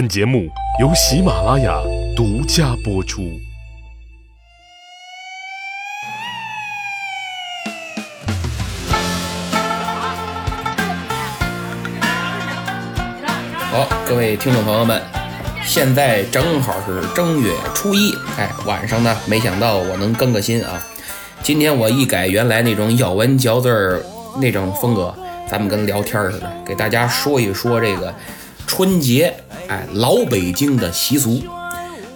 本节目由喜马拉雅独家播出。好，各位听众朋友们，现在正好是正月初一，哎，晚上呢，没想到我能更个新啊。今天我一改原来那种咬文嚼字儿那种风格，咱们跟聊天似的，给大家说一说这个春节，哎，老北京的习俗。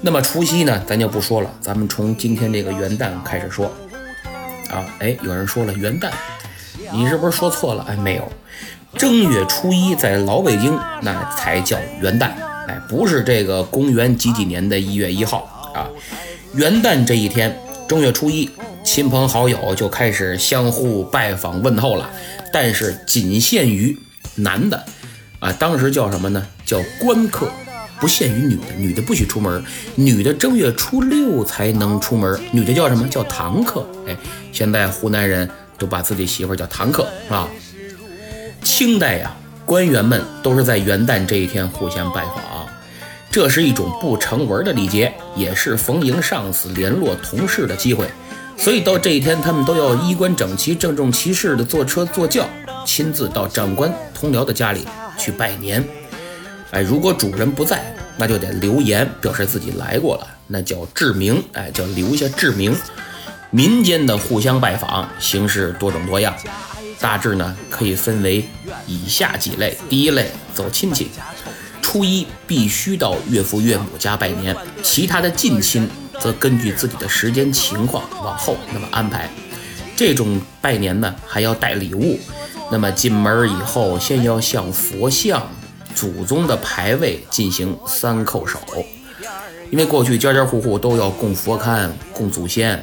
那么除夕呢，咱就不说了，咱们从今天这个元旦开始说。啊，哎，有人说了元旦，你是不是说错了？哎，没有。正月初一在老北京那才叫元旦，哎，不是这个公元几几年的一月一号啊。元旦这一天，正月初一，亲朋好友就开始相互拜访问候了，但是仅限于男的啊，当时叫什么呢？叫官客，不限于女的，女的不许出门，女的正月初六才能出门，女的叫什么叫堂客？哎，现在湖南人都把自己媳妇叫堂客啊。清代呀，官员们都是在元旦这一天互相拜访，这是一种不成文的礼节，也是逢迎上司、联络同事的机会。所以到这一天，他们都要衣冠整齐、郑重其事的坐车坐轿，亲自到长官同僚的家里去拜年。哎，如果主人不在，那就得留言表示自己来过了，那叫致名。哎，叫留下致名。民间的互相拜访形式多种多样。大致呢可以分为以下几类：第一类走亲戚，初一必须到岳父岳母家拜年；其他的近亲则根据自己的时间情况往后那么安排。这种拜年呢还要带礼物。那么进门以后，先要向佛像、祖宗的牌位进行三叩首，因为过去家家户户都要供佛龛、供祖先。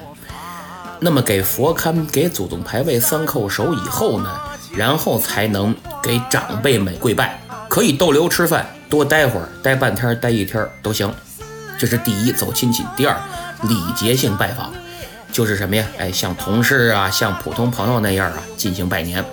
那么给佛龛、给祖宗牌位三叩首以后呢，然后才能给长辈们跪拜，可以逗留吃饭，多待会儿，待半天、待一天都行。这是第一，走亲戚。第二，礼节性拜访，就是什么呀？哎，像同事啊，像普通朋友那样啊，进行拜年。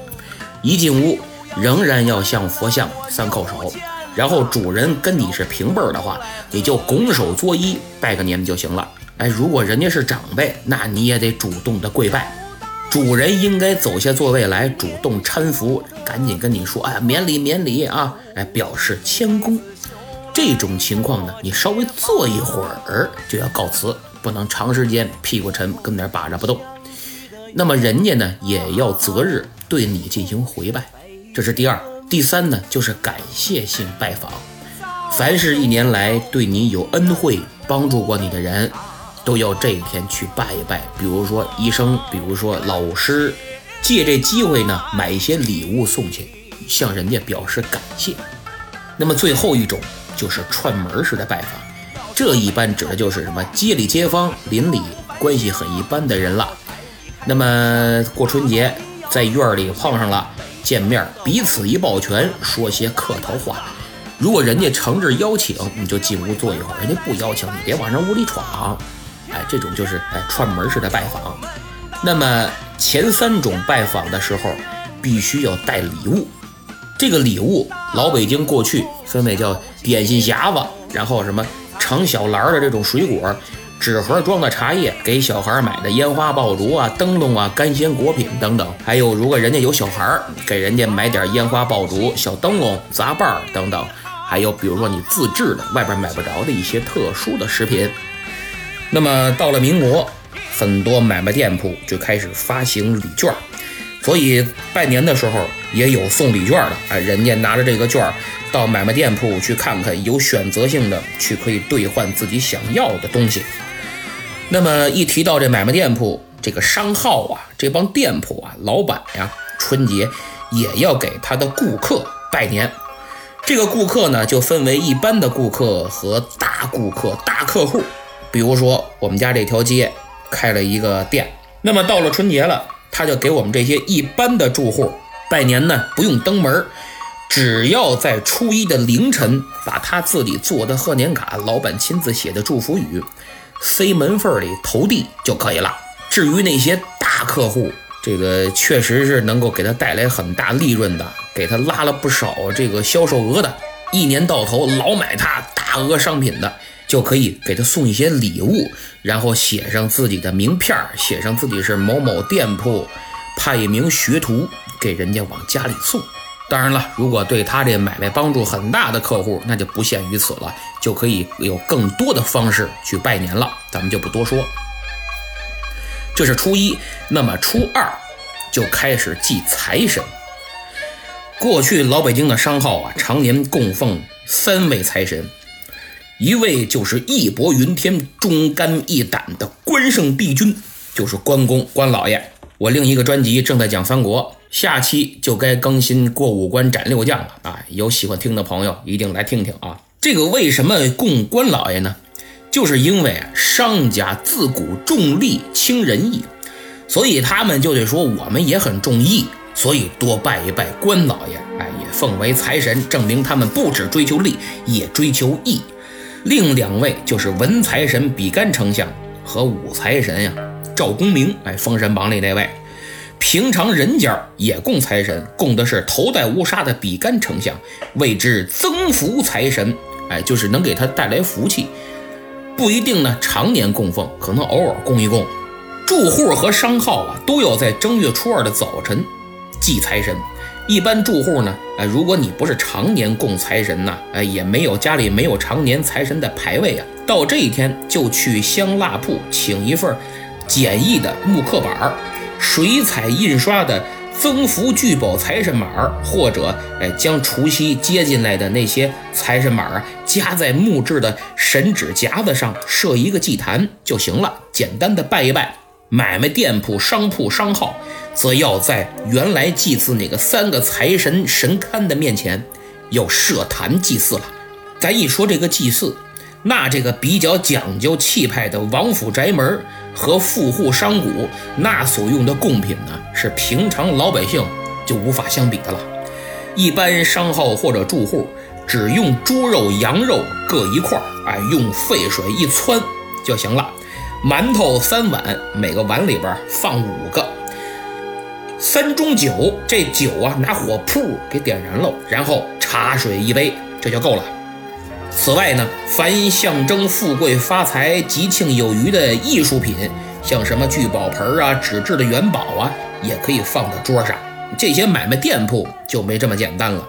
一进屋，仍然要向佛像三叩首，然后主人跟你是平辈儿的话，你就拱手作揖，拜个年就行了。哎，如果人家是长辈，那你也得主动的跪拜，主人应该走下座位来，主动搀扶，赶紧跟你说，哎，免礼免礼啊，哎，表示谦恭。这种情况呢，你稍微坐一会儿就要告辞，不能长时间屁股沉跟那儿把着不动。那么人家呢，也要择日对你进行回拜，这是第二。第三呢，就是感谢性拜访，凡是一年来对你有恩惠、帮助过你的人。都要这一天去拜一拜，比如说医生，比如说老师，借这机会呢，买一些礼物送去，向人家表示感谢。那么最后一种就是串门式的拜访，这一般指的就是什么街里街坊、邻里关系很一般的人了。那么过春节在院里碰上了，见面彼此一抱拳，说些客套话。如果人家诚挚邀请，你就进屋坐一会儿；人家不邀请，你别往人屋里闯。哎，这种就是哎串门式的拜访。那么前三种拜访的时候，必须要带礼物。这个礼物，老北京过去分为叫点心匣子，然后什么盛小篮的这种水果，纸盒装的茶叶，给小孩买的烟花爆竹啊、灯笼啊、干鲜果品等等。还有，如果人家有小孩，给人家买点烟花爆竹、小灯笼、杂瓣等等。还有，比如说你自制的外边买不着的一些特殊的食品。那么到了民国，很多买卖店铺就开始发行礼券，所以拜年的时候也有送礼券的。哎，人家拿着这个券到买卖店铺去看看，有选择性的去可以兑换自己想要的东西。那么一提到这买卖店铺，这个商号啊，这帮店铺啊，老板呀，春节也要给他的顾客拜年。这个顾客呢，就分为一般的顾客和大顾客、大客户。比如说，我们家这条街开了一个店，那么到了春节了，他就给我们这些一般的住户拜年呢，不用登门，只要在初一的凌晨把他自己做的贺年卡、老板亲自写的祝福语塞门缝里投递就可以了。至于那些大客户，这个确实是能够给他带来很大利润的，给他拉了不少这个销售额的，一年到头老买他大额商品的，就可以给他送一些礼物，然后写上自己的名片，写上自己是某某店铺派一名学徒给人家往家里送。当然了，如果对他这买卖帮助很大的客户，那就不限于此了，就可以有更多的方式去拜年了。咱们就不多说。这是初一，那么初二就开始祭财神。过去老北京的商号啊，常年供奉三位财神，一位就是义薄云天、忠肝义胆的关圣帝君，就是关公关老爷。我另一个专辑正在讲三国，下期就该更新过五关斩六将了啊！有喜欢听的朋友一定来听听啊！这个为什么供关老爷呢？就是因为商家自古重利轻仁义，所以他们就得说我们也很重义，所以多拜一拜关老爷，哎，也奉为财神，证明他们不只追求利，也追求义。另两位就是文财神比干丞相和武财神呀。赵公明，哎，封神榜里那位，平常人家也供财神，供的是头戴乌纱的比干丞相，谓之增福财神，哎，就是能给他带来福气，不一定呢，常年供奉，可能偶尔供一供。住户和商号啊，都要在正月初二的早晨祭财神。一般住户呢，哎，如果你不是常年供财神呐，哎，也没有家里没有常年财神的牌位啊，到这一天就去香蜡铺请一份。简易的木刻板儿水彩印刷的增福聚宝财神码或者哎，将除夕接进来的那些财神码啊，夹在木质的神纸夹子上，设一个祭坛就行了。简单的拜一拜。买卖店铺、商铺、商号，则要在原来祭祀那个三个财神神龛的面前，要设坛祭祀了。咱一说这个祭祀。那这个比较讲究气派的王府宅门和富户商贾，那所用的贡品呢，是平常老百姓就无法相比的了。一般商号或者住户只用猪肉、羊肉各一块儿，哎，用沸水一汆就行了。馒头三碗，每个碗里边放五个。三盅酒，这酒啊，拿火扑给点燃了，然后茶水一杯，这就够了。此外呢，凡象征富贵发财、吉庆有余的艺术品，像什么聚宝盆啊、纸质的元宝啊，也可以放到桌上。这些买卖店铺就没这么简单了，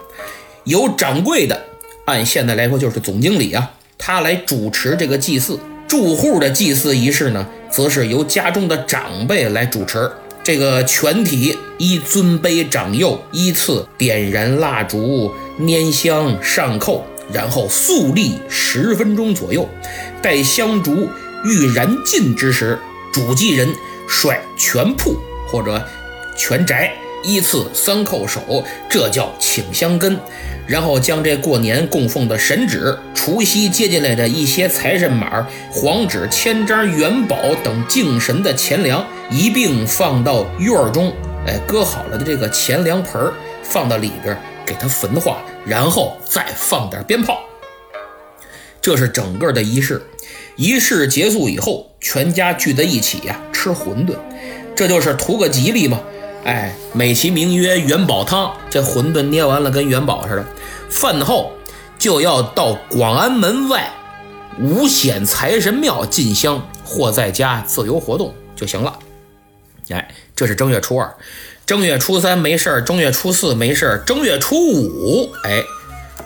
有掌柜的，按现在来说就是总经理啊，他来主持这个祭祀。住户的祭祀仪式呢，则是由家中的长辈来主持。这个全体依尊卑长幼依次点燃蜡烛、拈香、上叩。然后肃立十分钟左右，待香烛欲燃尽之时，主祭人率全铺或者全宅依次三叩首，这叫请香根。然后将这过年供奉的神纸、除夕接进来的一些财神马、黄纸、千张元宝等敬神的钱粮一并放到院中，哎，搁好了的这个钱粮盆放到里边。给它焚化，然后再放点鞭炮，这是整个的仪式。仪式结束以后，全家聚在一起呀，吃馄饨，这就是图个吉利嘛。哎，美其名曰元宝汤，这馄饨捏完了跟元宝似的。饭后就要到广安门外五显财神庙进香，或在家自由活动就行了。哎，这是正月初二。正月初三没事儿，正月初四没事儿，正月初五，哎，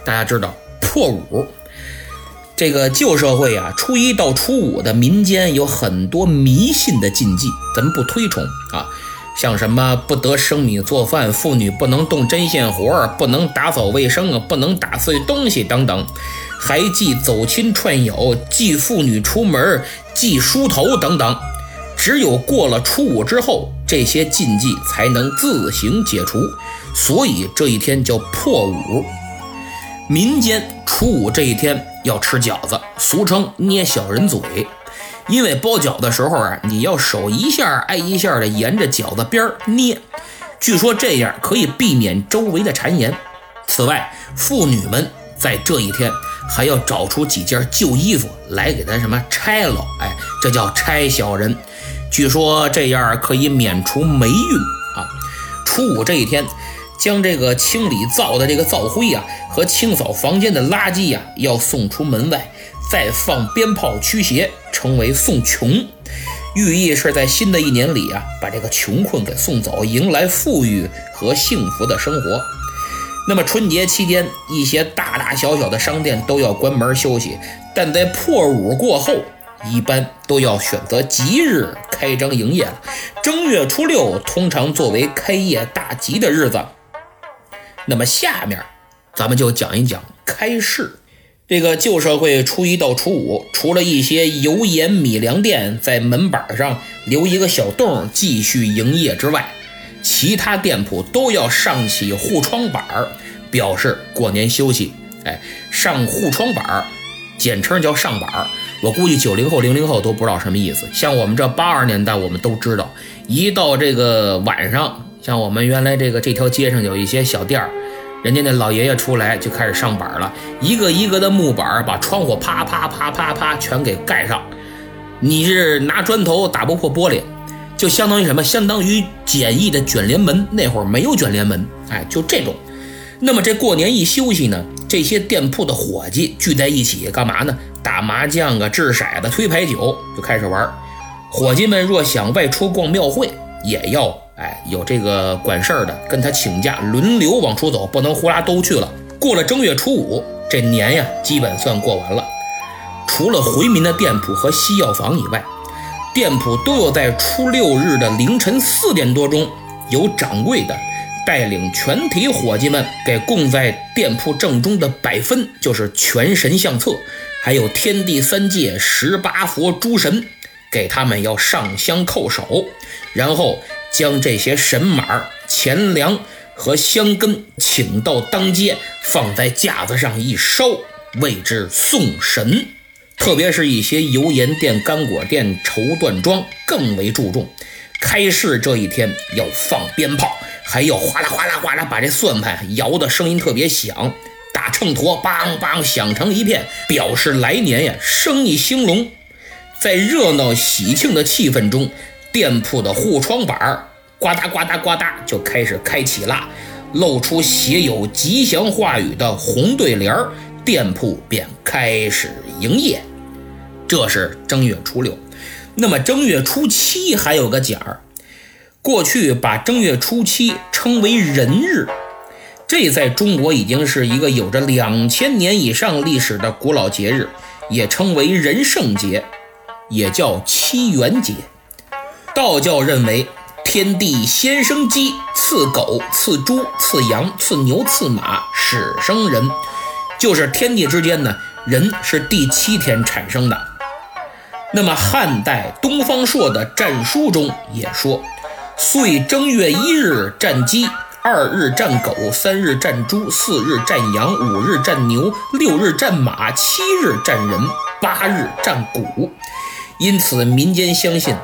大家知道破五，这个旧社会啊，初一到初五的民间有很多迷信的禁忌，咱们不推崇啊，像什么不得生米做饭，妇女不能动针线活儿，不能打扫卫生啊，不能打碎东西等等，还忌走亲串友，忌妇女出门，忌梳头等等。只有过了初五之后，这些禁忌才能自行解除，所以这一天叫破五。民间初五这一天要吃饺子，俗称捏小人嘴，因为包饺的时候啊，你要手一下挨一下的沿着饺子边捏，据说这样可以避免周围的谗言。此外，妇女们在这一天还要找出几件旧衣服来给他什么拆了，哎，这叫拆小人。据说这样可以免除霉运啊！初五这一天，将这个清理灶的这个灶灰呀和清扫房间的垃圾呀要送出门外，再放鞭炮驱邪，称为送穷，寓意是在新的一年里啊把这个穷困给送走，迎来富裕和幸福的生活。那么春节期间，一些大大小小的商店都要关门休息，但在破五过后，一般都要选择吉日开张营业了。正月初六通常作为开业大吉的日子。那么下面，咱们就讲一讲开市。这个旧社会初一到初五，除了一些油盐米粮店在门板上留一个小洞继续营业之外，其他店铺都要上起护窗板儿，表示过年休息。哎，上护窗板儿，简称叫上板儿。我估计九零后、零零后都不知道什么意思。像我们这八二年代，我们都知道，一到这个晚上，像我们原来这个这条街上有一些小店儿，人家那老爷爷出来就开始上板了，一个一个的木板把窗户啪啪啪啪啪全给盖上。你是拿砖头打不破玻璃，就相当于什么？相当于简易的卷帘门。那会儿没有卷帘门，哎，就这种。那么这过年一休息呢，这些店铺的伙计聚在一起干嘛呢？打麻将啊，掷骰子，推牌九，就开始玩。伙计们若想外出逛庙会，也要哎有这个管事儿的跟他请假，轮流往出走，不能呼啦都去了。过了正月初五，这年呀基本算过完了。除了回民的店铺和西药房以外，店铺都有在初六日的凌晨四点多钟，有掌柜的带领全体伙计们给供在店铺正中的百分，就是全神相册。还有天地三界十八佛诸神，给他们要上香叩首，然后将这些神马、钱粮和香根请到当街，放在架子上一烧，谓之送神。特别是一些油盐店、干果店、绸缎庄更为注重。开市这一天要放鞭炮，还要哗啦哗啦哗啦把这算盘摇的声音特别响。大秤砣梆梆响成一片，表示来年呀生意兴隆。在热闹喜庆的气氛中，店铺的护窗板儿呱嗒呱嗒呱嗒就开始开启了，露出写有吉祥话语的红对联儿，店铺便开始营业。这是正月初六，那么正月初七还有个节儿，过去把正月初七称为人日。这在中国已经是一个有着两千年以上历史的古老节日，也称为人圣节，也叫七元节。道教认为，天地先生鸡，次狗，次猪，次羊，次牛，次马，始生人，就是天地之间呢，人是第七天产生的。那么汉代东方朔的战书中也说，岁正月一日战鸡。二日战狗，三日战猪，四日战羊，五日战牛，六日战马，七日战人，八日战鼓。因此，民间相信，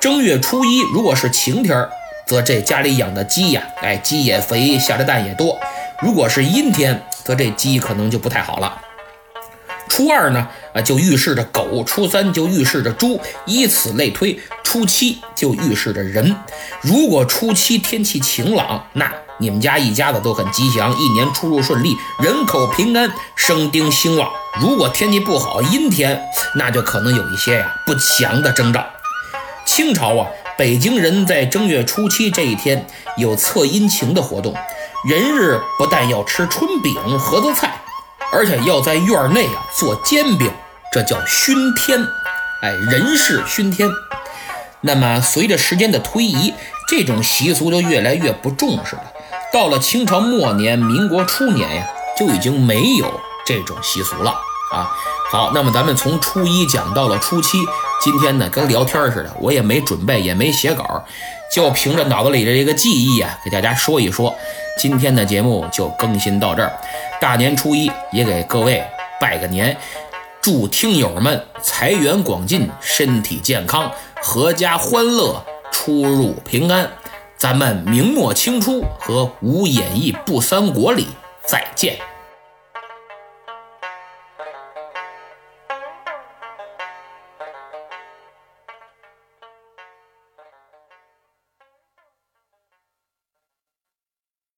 正月初一如果是晴天，则这家里养的鸡呀，哎，鸡也肥，下的蛋也多；如果是阴天，则这鸡可能就不太好了。初二呢，啊，就预示着狗；初三就预示着猪，以此类推，初七就预示着人。如果初七天气晴朗，那你们家一家子都很吉祥，一年出入顺利，人口平安，生丁兴旺。如果天气不好，阴天，那就可能有一些呀不祥的征兆。清朝啊，北京人在正月初七这一天有测阴晴的活动，人日不但要吃春饼、盒子菜。而且要在院内啊做煎饼，这叫熏天，哎，人事熏天。那么随着时间的推移，这种习俗就越来越不重视了。到了清朝末年、民国初年呀，就已经没有这种习俗了啊。好，那么咱们从初一讲到了初七，今天呢跟聊天似的，我也没准备，也没写稿，就凭着脑子里的这个记忆啊，给大家说一说。今天的节目就更新到这儿，大年初一也给各位拜个年，祝听友们财源广进，身体健康，阖家欢乐，出入平安。咱们明末清初和无演义不三国里再见。